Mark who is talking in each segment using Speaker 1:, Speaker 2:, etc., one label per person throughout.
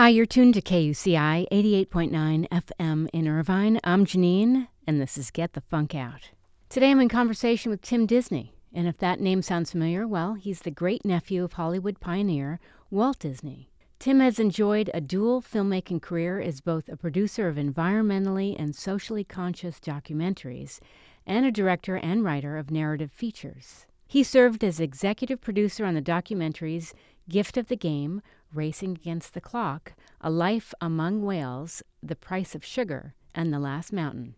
Speaker 1: Hi, you're tuned to KUCI 88.9 FM in Irvine. I'm Janine, and this is Get the Funk Out. Today I'm in conversation with Tim Disney, and if that name sounds familiar, well, he's the great nephew of Hollywood pioneer Walt Disney. Tim has enjoyed a dual filmmaking career as both a producer of environmentally and socially conscious documentaries and a director and writer of narrative features. He served as executive producer on the documentaries Gift of the Game, Racing Against the Clock, A Life Among Whales, The Price of Sugar, and The Last Mountain.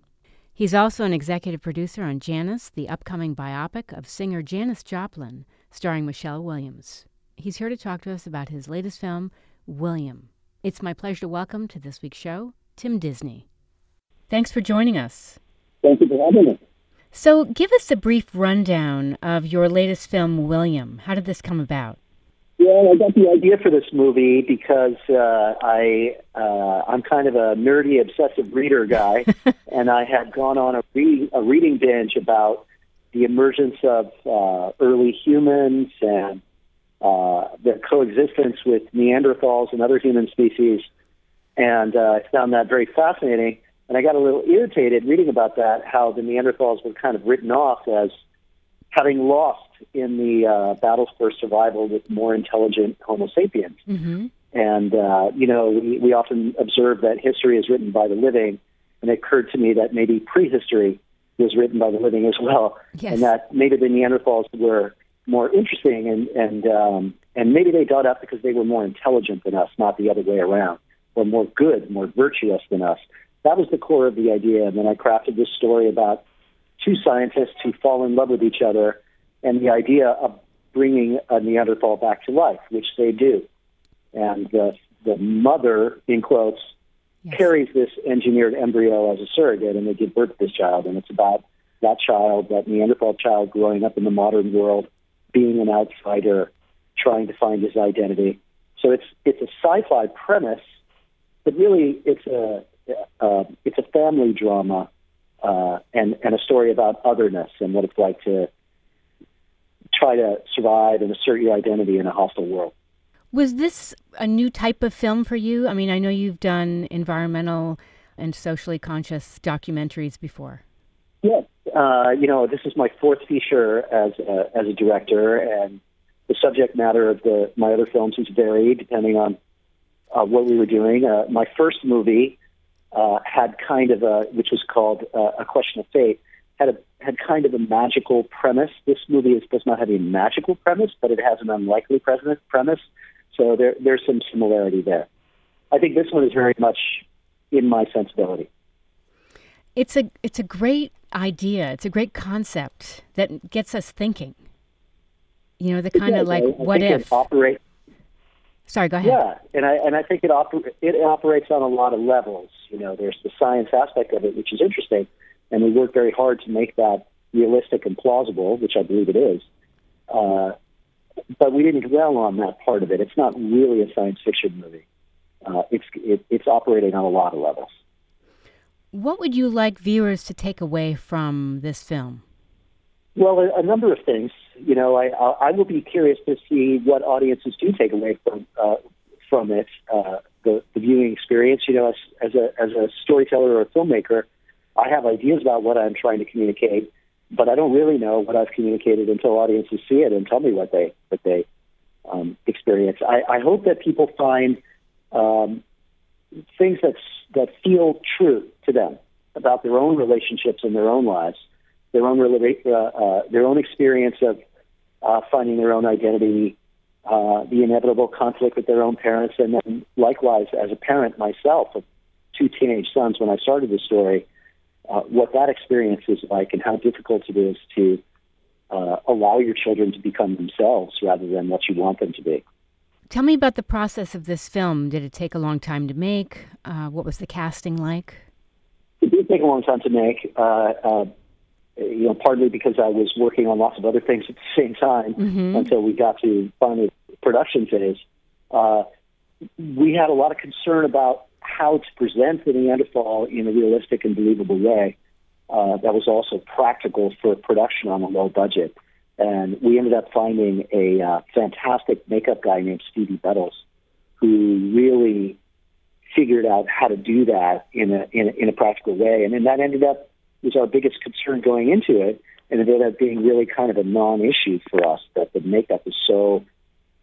Speaker 1: He's also an executive producer on Janis, the upcoming biopic of singer Janis Joplin, starring Michelle Williams. He's here to talk to us about his latest film, William. It's my pleasure to welcome to this week's show Tim Disney. Thanks for joining us.
Speaker 2: Thank you for having me.
Speaker 1: So, give us a brief rundown of your latest film, William. How did this come about?
Speaker 2: Well, I got the idea for this movie because uh, I uh, I'm kind of a nerdy, obsessive reader guy, and I had gone on a reading a reading binge about the emergence of uh, early humans and uh, their coexistence with Neanderthals and other human species, and uh, I found that very fascinating. And I got a little irritated reading about that, how the Neanderthals were kind of written off as having lost in the uh, battles for survival with more intelligent Homo sapiens.
Speaker 1: Mm-hmm.
Speaker 2: And, uh, you know, we, we often observe that history is written by the living. And it occurred to me that maybe prehistory was written by the living as well.
Speaker 1: Yes.
Speaker 2: And that maybe the Neanderthals were more interesting and, and, um, and maybe they got up because they were more intelligent than us, not the other way around, or more good, more virtuous than us. That was the core of the idea. And then I crafted this story about two scientists who fall in love with each other and the idea of bringing a Neanderthal back to life, which they do. And the, the mother, in quotes,
Speaker 1: Yes.
Speaker 2: carries this engineered embryo as a surrogate, and they give birth to this child. And it's about that child, that Neanderthal child, growing up in the modern world, being an outsider, trying to find his identity. So it's it's a sci-fi premise, but really it's a uh, it's a family drama uh, and and a story about otherness and what it's like to try to survive and assert your identity in a hostile world.
Speaker 1: Was this a new type of film for you? I mean, I know you've done environmental and socially conscious documentaries before.
Speaker 2: Yes, uh, you know, this is my fourth feature as a, as a director, and the subject matter of the my other films has varied depending on uh, what we were doing. Uh, my first movie uh, had kind of a, which was called uh, A Question of Fate, had a had kind of a magical premise. This movie is, does not have a magical premise, but it has an unlikely premise. premise. So there, there's some similarity there. I think this one is very much in my sensibility.
Speaker 1: It's a it's a great idea. It's a great concept that gets us thinking. You know, the kind of like
Speaker 2: I-
Speaker 1: what if.
Speaker 2: It operate,
Speaker 1: Sorry, go ahead.
Speaker 2: yeah, and I and I think it oper- it operates on a lot of levels. You know, there's the science aspect of it, which is interesting, and we work very hard to make that realistic and plausible, which I believe it is. Uh, but we didn't dwell on that part of it. It's not really a science fiction movie. Uh, it's it, it's operating on a lot of levels.
Speaker 1: What would you like viewers to take away from this film?
Speaker 2: Well, a, a number of things. You know, I, I will be curious to see what audiences do take away from uh, from it, uh, the, the viewing experience. You know, as, as a as a storyteller or a filmmaker, I have ideas about what I'm trying to communicate, but I don't really know what I've communicated until audiences see it and tell me what they what they um, experience. I, I hope that people find um, things that that feel true to them about their own relationships and their own lives, their own uh, uh, their own experience of uh, finding their own identity, uh, the inevitable conflict with their own parents, and then likewise as a parent myself of two teenage sons when I started the story, uh, what that experience is like and how difficult it is to uh, allow your children to become themselves rather than what you want them to be.
Speaker 1: Tell me about the process of this film. Did it take a long time to make? Uh, what was the casting like?
Speaker 2: It did take a long time to make. Uh, uh, you know, partly because I was working on lots of other things at the same time
Speaker 1: Mhm.
Speaker 2: until we got to finally production phase. Uh, we had a lot of concern about how to present the Neanderthal in a realistic and believable way. Uh, that was also practical for production on a low budget. And we ended up finding a uh, fantastic makeup guy named Stevie Bettles, who really figured out how to do that in a, in a, in a practical way. And then that ended up was our biggest concern going into it, and it ended up being really kind of a non-issue for us. That the makeup is so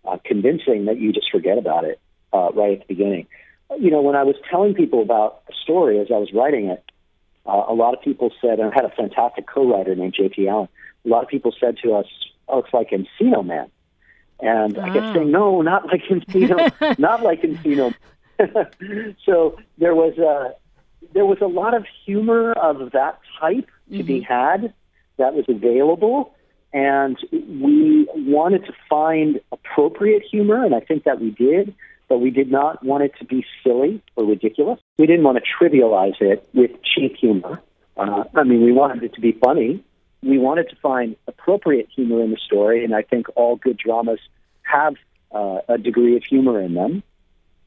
Speaker 2: uh, convincing that you just forget about it uh, right at the beginning. You know, when I was telling people about the story as I was writing it, uh, a lot of people said, and I had a fantastic co-writer named J.T. Allen. A lot of people said to us, "Oh, it's like Encino Man," and I kept saying, "No, not like Encino, not like Encino." so there was a there was a lot of humor of that type to mm-hmm. be had that was available, and we wanted to find appropriate humor, and I think that we did. But we did not want it to be silly or ridiculous. We didn't want to trivialize it with cheap humor. Uh, I mean, we wanted it to be funny. We wanted to find appropriate humor in the story, and I think all good dramas have uh, a degree of humor in them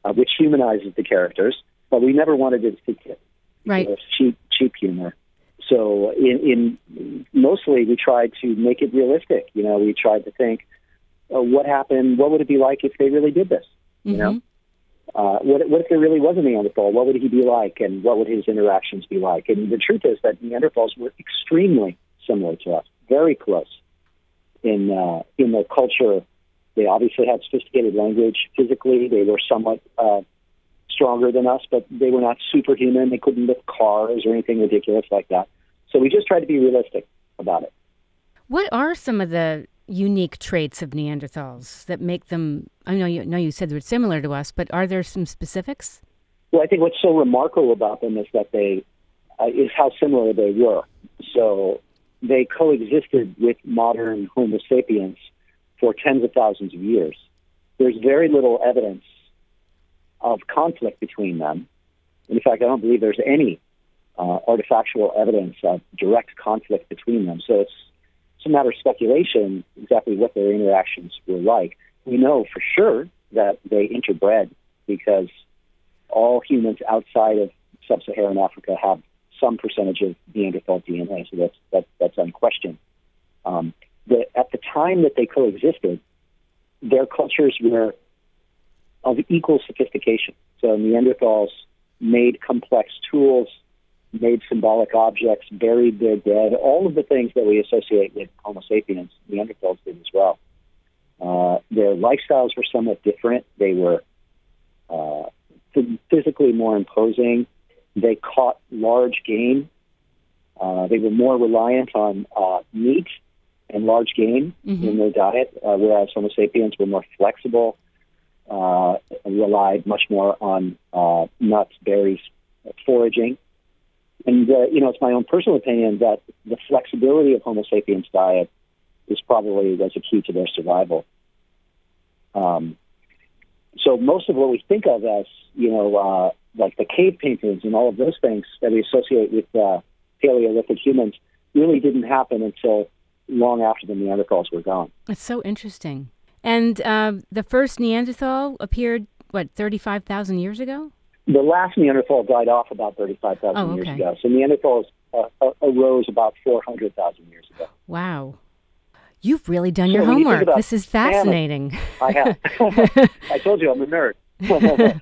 Speaker 2: uh, which humanizes the characters, but we never wanted it to be
Speaker 1: right.
Speaker 2: cheap, cheap humor. So in, in mostly we tried to make it realistic. You know, we tried to think, uh, what happened? What would it be like if they really did this? You mm-hmm. know, uh, what, what if there really was a Neanderthal? What would he be like, and what would his interactions be like? And the truth is that Neanderthals were extremely similar to us, very close in uh, in their culture, they obviously had sophisticated language. Physically, they were somewhat uh, stronger than us, but they were not superhuman. They couldn't lift cars or anything ridiculous like that. So we just tried to be realistic about it.
Speaker 1: What are some of the unique traits of Neanderthals that make them? I know you know you said they're similar to us, but are there some specifics?
Speaker 2: Well, I think what's so remarkable about them is that they uh, is how similar they were. So they coexisted with modern Homo sapiens for tens of thousands of years. There's very little evidence of conflict between them. In fact, I don't believe there's any uh, artifactual evidence of direct conflict between them. So it's, it's a matter of speculation exactly what their interactions were like. We know for sure that they interbred because all humans outside of sub-Saharan Africa have some percentage of Neanderthal DNA, so that's that's, that's unquestioned. Um, that at the time that they coexisted, their cultures were of equal sophistication. So Neanderthals made complex tools, made symbolic objects, buried their dead, all of the things that we associate with Homo sapiens, Neanderthals did as well. Uh, their lifestyles were somewhat different. They were uh, physically more imposing. They caught large game. Uh, they were more reliant on uh, meat and large game mm-hmm. in their diet, uh, whereas Homo sapiens were more flexible, uh, relied much more on uh, nuts, berries, foraging. And, uh, you know, it's my own personal opinion that the flexibility of Homo sapiens' diet is probably was a key to their survival. Um, so most of what we think of as, you know, uh, like the cave paintings and all of those things that we associate with uh, Paleolithic humans really didn't happen until long after the Neanderthals were gone.
Speaker 1: It's so interesting. And uh, the first Neanderthal appeared, what, 35,000 years ago?
Speaker 2: The last Neanderthal died off about 35,000 oh, okay. years ago. So Neanderthals uh, uh, arose about 400,000 years ago.
Speaker 1: Wow. You've really done your homework. You this is fascinating.
Speaker 2: I have. I told you I'm a nerd.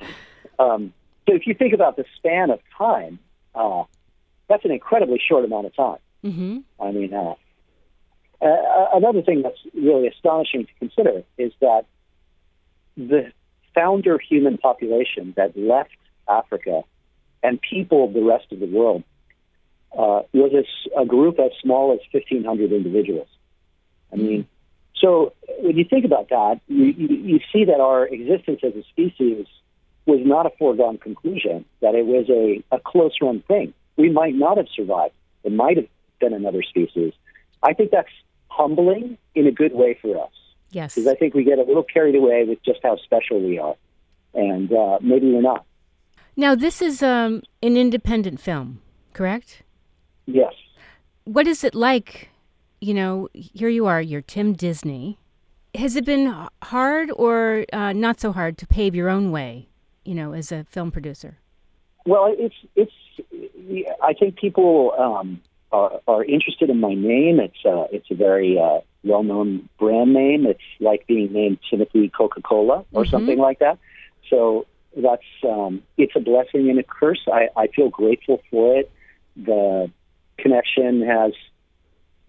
Speaker 2: um, so if you think about the span of time, uh, that's an incredibly short amount of time.
Speaker 1: Mm-hmm.
Speaker 2: I mean, uh, uh, another thing that's really astonishing to consider is that the founder human population that left Africa and peopled the rest of the world uh, was a, a, group as small as 1,500 individuals. I mean, so when you think about that, you, you, you see that our existence as a species was not a foregone conclusion, that it was a, a close run thing. We might not have survived. It might have been another species. I think that's humbling in a good way for us.
Speaker 1: Yes.
Speaker 2: Because I think we get a little carried away with just how special we are. And uh, maybe we're not.
Speaker 1: Now, this is um, an independent film, correct?
Speaker 2: Yes.
Speaker 1: What is it like? You know, here you are, you're Tim Disney. Has it been hard or uh, not so hard to pave your own way, you know, as a film producer?
Speaker 2: Well, it's, it's, I think people, um, are, are interested in my name. It's uh, it's a very uh, well known brand name. It's like being named Timothy Coca Cola or mm-hmm. something like that. So that's um, it's a blessing and a curse. I, I feel grateful for it. The connection has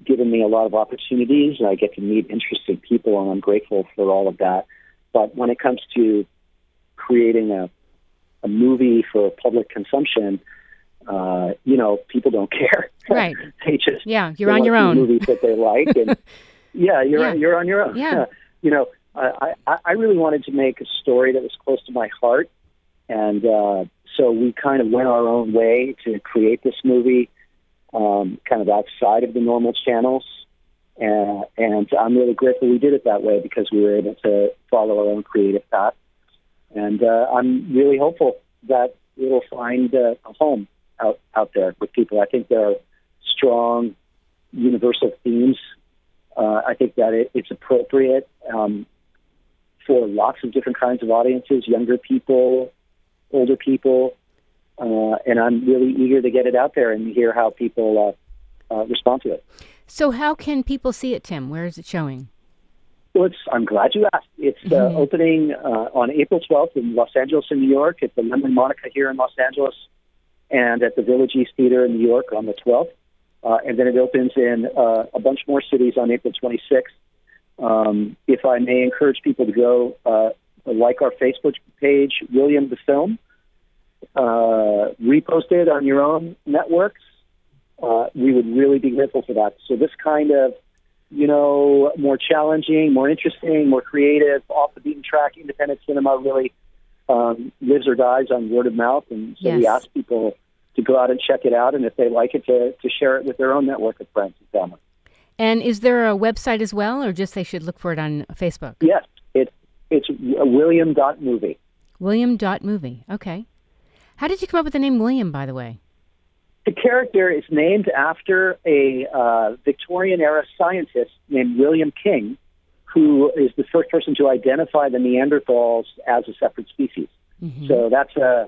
Speaker 2: given me a lot of opportunities. I get to meet interesting people, and I'm grateful for all of that. But when it comes to creating a, a movie for public consumption, uh, you know, people don't care.
Speaker 1: Right.
Speaker 2: they just
Speaker 1: yeah, you're on your own.
Speaker 2: Movies that they like, and yeah, you're
Speaker 1: Yeah.
Speaker 2: you're on your own.
Speaker 1: Yeah.
Speaker 2: you know, I, I I really wanted to make a story that was close to my heart, and uh, so we kind of went our own way to create this movie, um, kind of outside of the normal channels. Uh, and I'm really grateful we did it that way because we were able to follow our own creative path. And uh, I'm really hopeful that it'll find uh, a home out out there with people. I think there are strong universal themes. Uh, I think that it, it's appropriate um, for lots of different kinds of audiences, younger people, older people, uh, and I'm really eager to get it out there and hear how people uh, uh, respond to it.
Speaker 1: So, how can people see it, Tim? Where is it showing?
Speaker 2: Well, it's, I'm glad you asked. It's uh,
Speaker 1: Mhm.
Speaker 2: opening uh, on April 12th in Los Angeles and New York at the Laemmle Monica here in Los Angeles and at the Village East Theater in New York on the 12th. Uh, and then it opens in uh, a bunch more cities on April 26th. Um, if I may encourage people to go uh, like our Facebook page, William the Film, uh, repost it on your own networks. Uh, we would really be grateful for that. So this kind of you know, more challenging, more interesting, more creative, off the beaten track independent cinema really um, lives or dies on word of mouth. And so we ask people to go out and check it out, and if they like it, to, to share it with their own network of friends and family.
Speaker 1: And is there a website as well, or just they should look for it on Facebook?
Speaker 2: Yes, it's it's William dot movie.
Speaker 1: William dot movie. Okay. How did you come up with the name William, by the way?
Speaker 2: The character is named after a uh, Victorian era scientist named William King, who is the first person to identify the Neanderthals as a separate species.
Speaker 1: Mhm.
Speaker 2: So that's uh,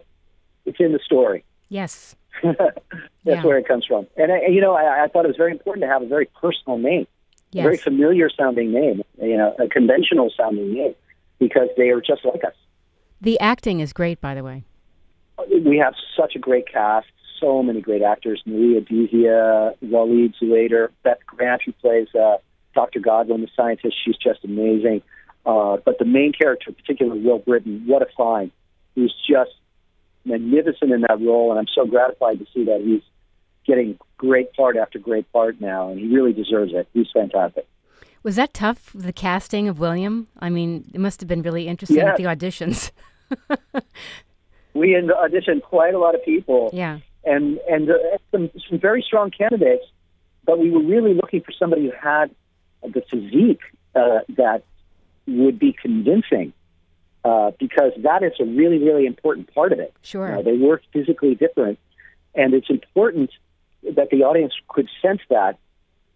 Speaker 2: it's in the story.
Speaker 1: Yes.
Speaker 2: That's
Speaker 1: Yeah.
Speaker 2: where it comes from. And I, you know, I, I thought it was very important to have a very personal name, a very familiar sounding name, you know, a conventional sounding name, because they are just like us.
Speaker 1: The acting is great, by the way.
Speaker 2: We have such a great cast, so many great actors: Maria Dizzia, Waleed Zuaiter, Beth Grant, who plays uh, Dr. Godwin, the scientist. She's just amazing. Uh, but the main character, particularly Will Brittain, what a find! He's just magnificent in that role, and I'm so gratified to see that he's getting great part after great part now, and he really deserves it. He's fantastic.
Speaker 1: Was that tough, the casting of William? I mean, it must have been really interesting
Speaker 2: Yeah.
Speaker 1: at the auditions.
Speaker 2: We auditioned quite a lot of people,
Speaker 1: yeah.
Speaker 2: and and uh, some some very strong candidates, but we were really looking for somebody who had the physique uh, that would be convincing, uh, because that is a really really important part of it.
Speaker 1: Sure.
Speaker 2: You know, they were physically different, and it's important that the audience could sense that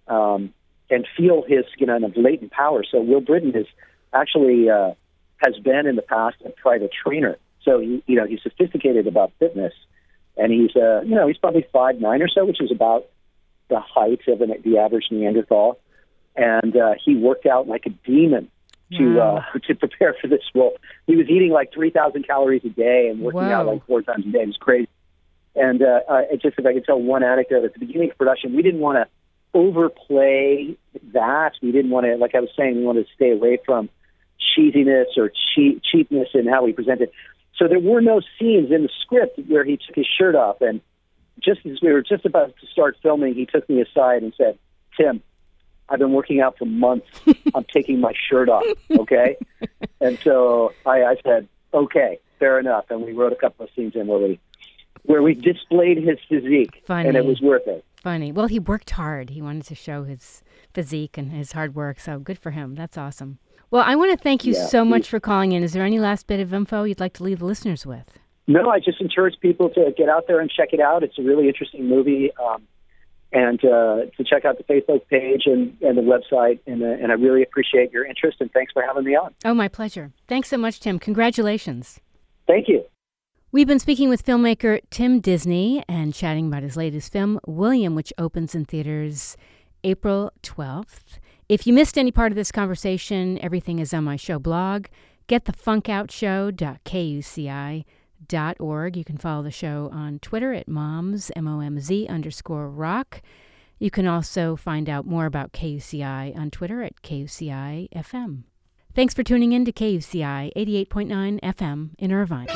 Speaker 2: um, and feel his you know latent power. So Will Brittain is actually uh, has been in the past a private trainer, so he, you know he's sophisticated about fitness, and he's uh, you know he's probably five nine or so, which is about the height of an, the average Neanderthal, and uh, he worked out like a demon to
Speaker 1: Wow.
Speaker 2: uh, to prepare for this role. He was eating like three thousand calories a day and working out like four times a day. It was crazy. And uh, uh, just if I could tell one anecdote at the beginning of production, we didn't want to overplay that. We didn't want to, like I was saying, we wanted to stay away from cheesiness or cheap, cheapness in how we presented. So there were no scenes in the script where he took his shirt off. And just as we were just about to start filming, he took me aside and said, "Tim, I've been working out for months. I'm taking my shirt off, okay?" and so I, I said, "Okay, fair enough." And we wrote a couple of scenes in where we where we displayed his physique,
Speaker 1: Funny.
Speaker 2: and it was worth it.
Speaker 1: Funny. Well, he worked hard. He wanted to show his physique and his hard work. So good for him. That's awesome. Well, I want to thank you
Speaker 2: Yeah,
Speaker 1: so much for calling in. Is there any last bit of info you'd like to leave the listeners with?
Speaker 2: No, I just encourage people to get out there and check it out. It's a really interesting movie, um, and uh, to check out the Facebook page and, and the website. And, uh, and I really appreciate your interest, and thanks for having me on.
Speaker 1: Oh, my pleasure. Thanks so much, Tim. Congratulations.
Speaker 2: Thank you.
Speaker 1: We've been speaking with filmmaker Tim Disney and chatting about his latest film, William, which opens in theaters April 12th. If you missed any part of this conversation, everything is on my show blog, getthefunkoutshow.kuci.org. You can follow the show on Twitter at moms, M-O-M-Z underscore rock. You can also find out more about KUCI on Twitter at KUCI FM. Thanks for tuning in to KUCI 88.9 FM in Irvine.